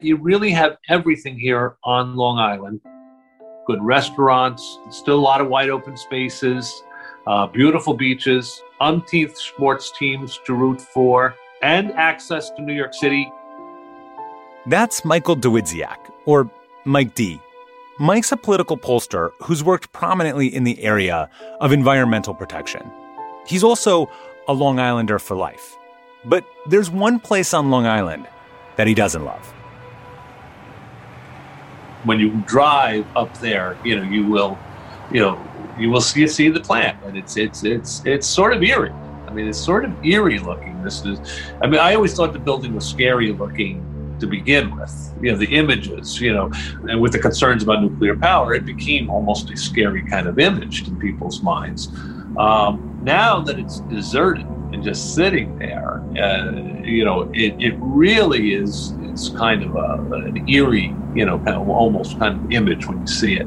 You really have everything here on Long Island good restaurants, still a lot of wide open spaces, uh, beautiful beaches, umpteenth sports teams to root for, and access to New York City. That's Michael Dawidziak, or Mike D. Mike's a political pollster who's worked prominently in the area of environmental protection. He's also a Long Islander for life. But there's one place on Long Island that he doesn't love when you drive up there, you know, you will, you know, you will see see the plant, and it's it's it's it's sort of eerie. I mean, it's sort of eerie looking. This is, I mean, I always thought the building was scary looking to begin with. You know, the images, you know, and with the concerns about nuclear power, it became almost a scary kind of image in people's minds. Um, now that it's deserted and just sitting there, uh, you know, it, it really is it's kind of a, an eerie, you know, kind of almost kind of image when you see it.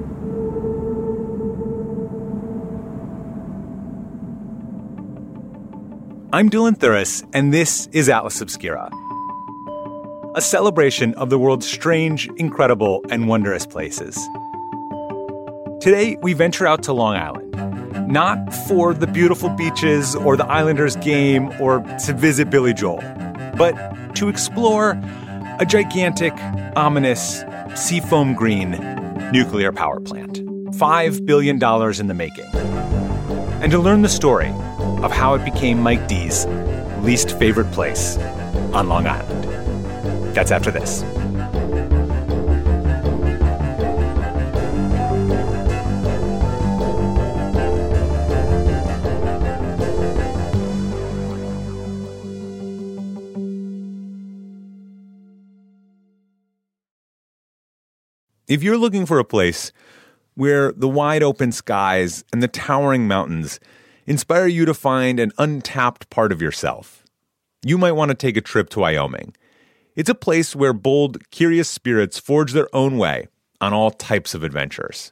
I'm Dylan Thuras, and this is Atlas Obscura, a celebration of the world's strange, incredible, and wondrous places. Today, we venture out to Long Island, not for the beautiful beaches or the Islanders game or to visit Billy Joel, but to explore a gigantic, ominous, seafoam green nuclear power plant. $5 billion in the making. And to learn the story of how it became Mike D's least favorite place on Long Island. That's after this. If you're looking for a place where the wide open skies and the towering mountains inspire you to find an untapped part of yourself, you might want to take a trip to Wyoming. It's a place where bold, curious spirits forge their own way on all types of adventures.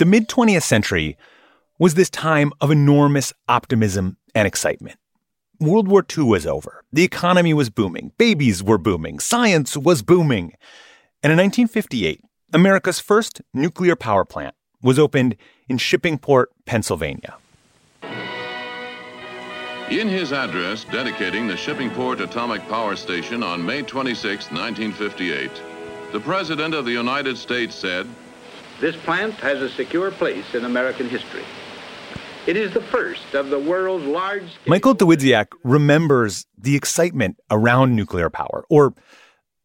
The mid 20th century was this time of enormous optimism and excitement. World War II was over. The economy was booming. Babies were booming. Science was booming. And in 1958, America's first nuclear power plant was opened in Shippingport, Pennsylvania. In his address dedicating the Shippingport Atomic Power Station on May 26, 1958, the President of the United States said, This plant has a secure place in American history. It is the first of the world's large. Michael Dawidziak remembers the excitement around nuclear power, or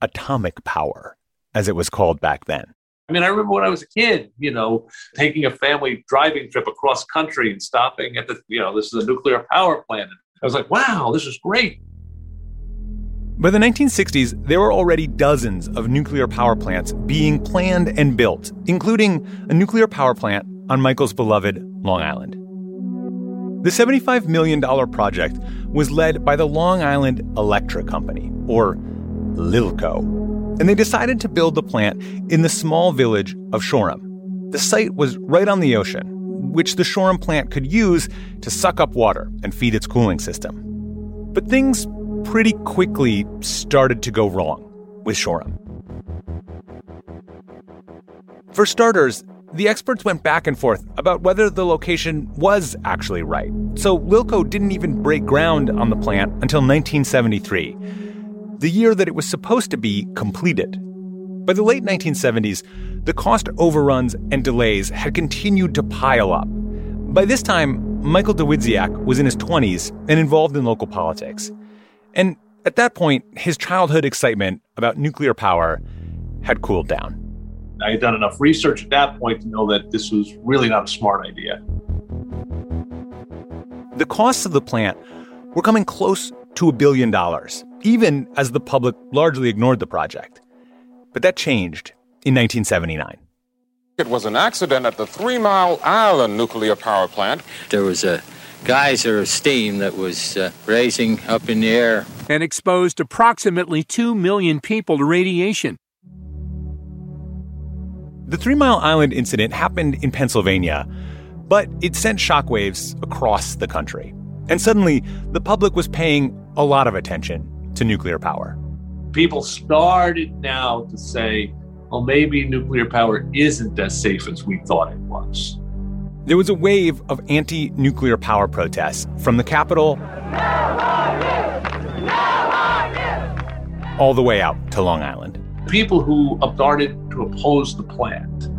atomic power, as it was called back then. I mean, I remember when I was a kid, you know, taking a family driving trip across country and stopping at the, you know, this is a nuclear power plant. I was like, wow, this is great. By the 1960s, there were already dozens of nuclear power plants being planned and built, including a nuclear power plant on Michael's beloved Long Island. The $75 million project was led by the Long Island Electric Company, or LILCO, and they decided to build the plant in the small village of Shoreham. The site was right on the ocean, which the Shoreham plant could use to suck up water and feed its cooling system. But things pretty quickly started to go wrong with Shoreham. For starters, the experts went back and forth about whether the location was actually right. So Lilco didn't even break ground on the plant until 1973, the year that it was supposed to be completed. By the late 1970s, the cost overruns and delays had continued to pile up. By this time, Michael Dawidziak was in his 20s and involved in local politics. And at that point, his childhood excitement about nuclear power had cooled down. I had done enough research at that point to know that this was really not a smart idea. The costs of the plant were coming close to a billion dollars, even as the public largely ignored the project. But that changed in 1979. It was an accident at the Three Mile Island nuclear power plant. There was a geyser of steam that was uh, raising up in the air and exposed approximately 2 million people to radiation. The Three Mile Island incident happened in Pennsylvania, but it sent shockwaves across the country. And suddenly, the public was paying a lot of attention to nuclear power. People started now to say, well, maybe nuclear power isn't as safe as we thought it was. There was a wave of anti nuclear power protests from the Capitol all the way out to Long Island. People who started to oppose the plant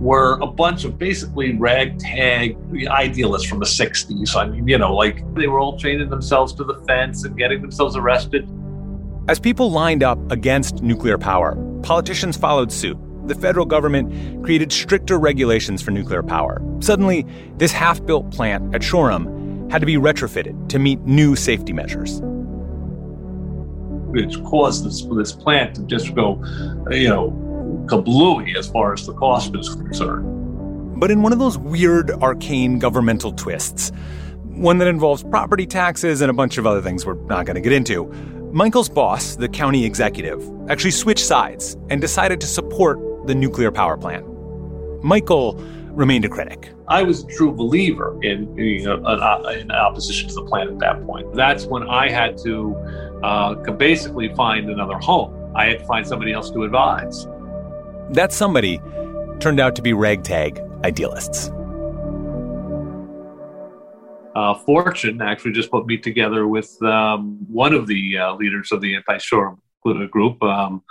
were a bunch of basically ragtag idealists from the 60s. I mean, you know, like they were all chaining themselves to the fence and getting themselves arrested. As people lined up against nuclear power, politicians followed suit. The federal government created stricter regulations for nuclear power. Suddenly, this half built plant at Shoreham had to be retrofitted to meet new safety measures. Which caused this, this plant to just go, you know, kablooey as far as the cost is concerned. But in one of those weird, arcane governmental twists, one that involves property taxes and a bunch of other things we're not going to get into, Michael's boss, the county executive, actually switched sides and decided to support the nuclear power plant. Michael remained a critic. I was a true believer in, in, uh, in opposition to the plant at that point. That's when I had to uh, basically find another home. I had to find somebody else to advise. That somebody turned out to be ragtag idealists. Uh, Fortune actually just put me together with um, one of the uh, leaders of the anti-Shore group. Um,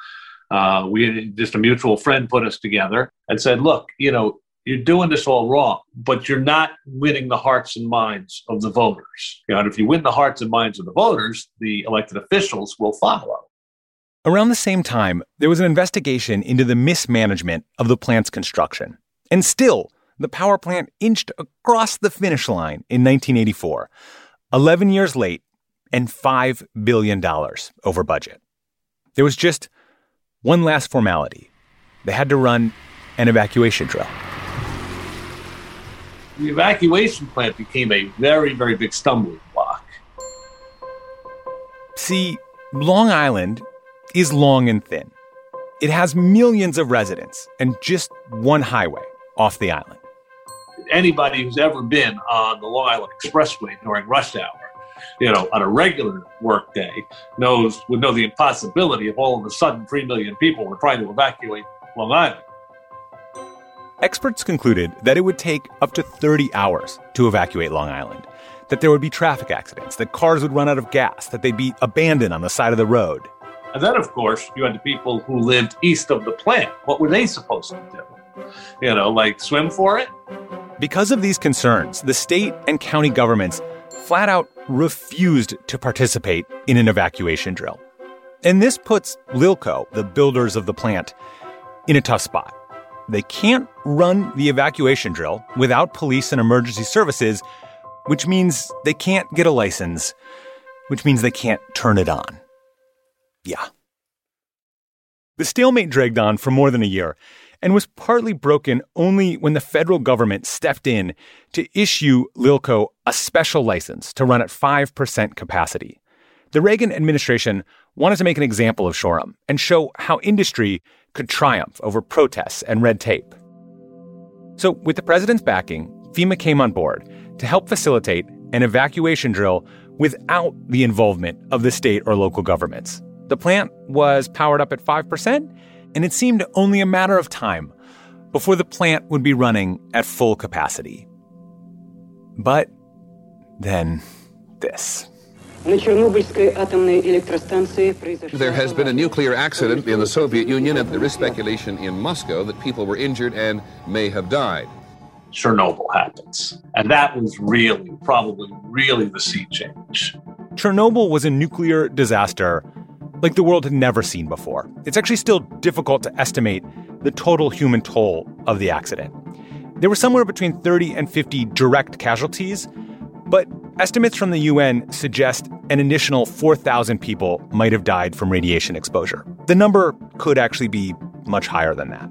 uh, we just a mutual friend put us together and said, "Look, you know, you're doing this all wrong, but you're not winning the hearts and minds of the voters. You know, and if you win the hearts and minds of the voters, the elected officials will follow." Around the same time, there was an investigation into the mismanagement of the plant's construction. And still, the power plant inched across the finish line in 1984, 11 years late and $5 billion over budget. There was just one last formality. They had to run an evacuation drill. The evacuation plant became a very, very big stumbling block. See, Long Island is long and thin. It has millions of residents and just one highway off the island. Anybody who's ever been on the Long Island Expressway during rush hour, you know, on a regular work day, knows would know the impossibility if all of a sudden three million people were trying to evacuate Long Island. Experts concluded that it would take up to 30 hours to evacuate Long Island, that there would be traffic accidents, that cars would run out of gas, that they'd be abandoned on the side of the road. And then, of course, you had the people who lived east of the plant. What were they supposed to do? You know, like swim for it? Because of these concerns, the state and county governments flat out refused to participate in an evacuation drill. And this puts Lilco, the builders of the plant, in a tough spot. They can't run the evacuation drill without police and emergency services, which means they can't get a license, which means they can't turn it on. Yeah. The stalemate dragged on for more than a year and was partly broken only when the federal government stepped in to issue Lilco a special license to run at 5% capacity. The Reagan administration wanted to make an example of Shoreham and show how industry could triumph over protests and red tape. So, with the president's backing, FEMA came on board to help facilitate an evacuation drill without the involvement of the state or local governments. The plant was powered up at 5%, and it seemed only a matter of time before the plant would be running at full capacity. But then this. There has been a nuclear accident in the Soviet Union, and there is speculation in Moscow that people were injured and may have died. Chernobyl happens. And that was really, probably really the sea change. Chernobyl was a nuclear disaster like the world had never seen before. It's actually still difficult to estimate the total human toll of the accident. There were somewhere between 30 and 50 direct casualties, but estimates from the UN suggest an additional 4,000 people might have died from radiation exposure. The number could actually be much higher than that.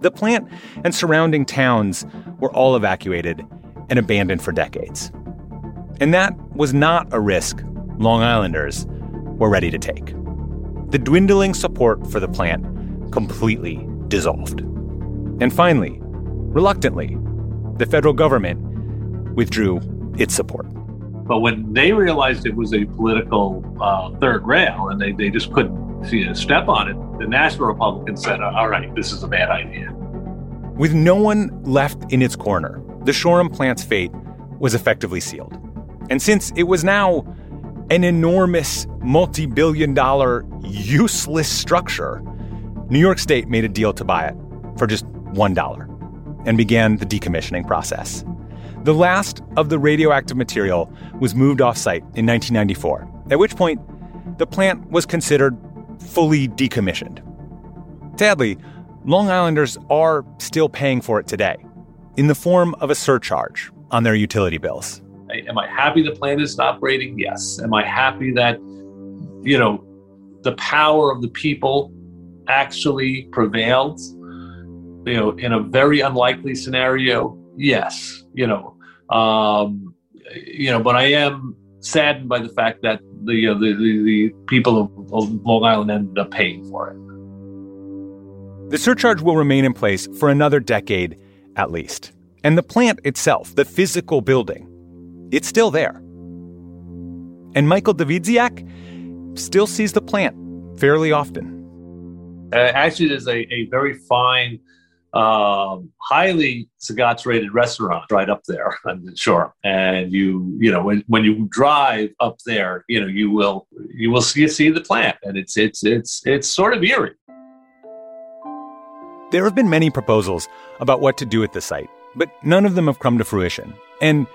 The plant and surrounding towns were all evacuated and abandoned for decades. And that was not a risk Long Islanders were ready to take. The dwindling support for the plant completely dissolved. And finally, reluctantly, the federal government withdrew its support. But when they realized it was a political uh, third rail and they, they just couldn't see a step on it, the National Republicans said, all right, this is a bad idea. With no one left in its corner, the Shoreham plant's fate was effectively sealed. And since it was now an enormous multi billion dollar useless structure, New York State made a deal to buy it for just $1 and began the decommissioning process. The last of the radioactive material was moved off site in 1994, at which point the plant was considered fully decommissioned. Sadly, Long Islanders are still paying for it today in the form of a surcharge on their utility bills. Am I happy the plant is operating? Yes. Am I happy that, you know, the power of the people actually prevailed? You know, in a very unlikely scenario, yes. You know, um, you know, but I am saddened by the fact that the uh, the, the, the people of, of Long Island ended up paying for it. The surcharge will remain in place for another decade at least. And the plant itself, the physical building, it's still there. And Michael Dawidziak still sees the plant fairly often. Uh, actually, there's a, a very fine, um, highly Zagat's rated restaurant right up there on the shore. And you, you know, when, when you drive up there, you know, you will you will see see the plant, and it's it's it's it's sort of eerie. There have been many proposals about what to do with the site, but none of them have come to fruition. And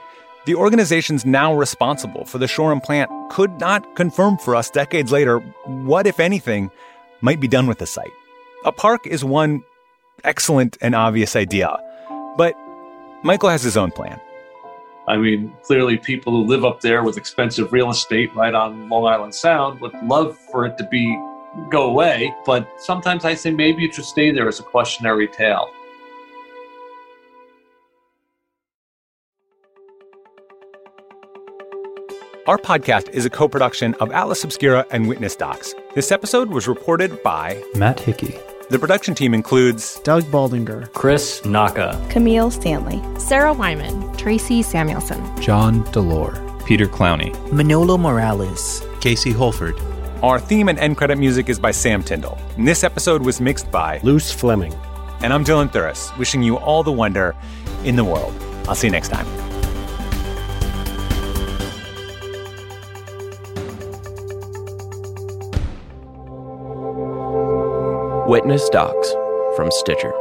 the organizations now responsible for the Shoreham plant could not confirm for us decades later what, if anything, might be done with the site. A park is one excellent and obvious idea, but Michael has his own plan. I mean, clearly, people who live up there with expensive real estate right on Long Island Sound would love for it to be go away, but sometimes I say maybe it should stay there as a cautionary tale. Our podcast is a co production of Atlas Obscura and Witness Docs. This episode was reported by Matt Hickey. The production team includes Doug Baldinger, Chris Naka, Camille Stanley, Sarah Wyman, Tracy Samuelson, John Delore, Peter Clowney, Manolo Morales, Casey Holford. Our theme and end credit music is by Sam Tyndall. And this episode was mixed by Luce Fleming. And I'm Dylan Thuras, wishing you all the wonder in the world. I'll see you next time. Witness Docs from Stitcher.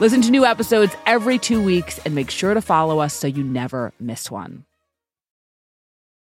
Listen to new episodes every two weeks and make sure to follow us so you never miss one.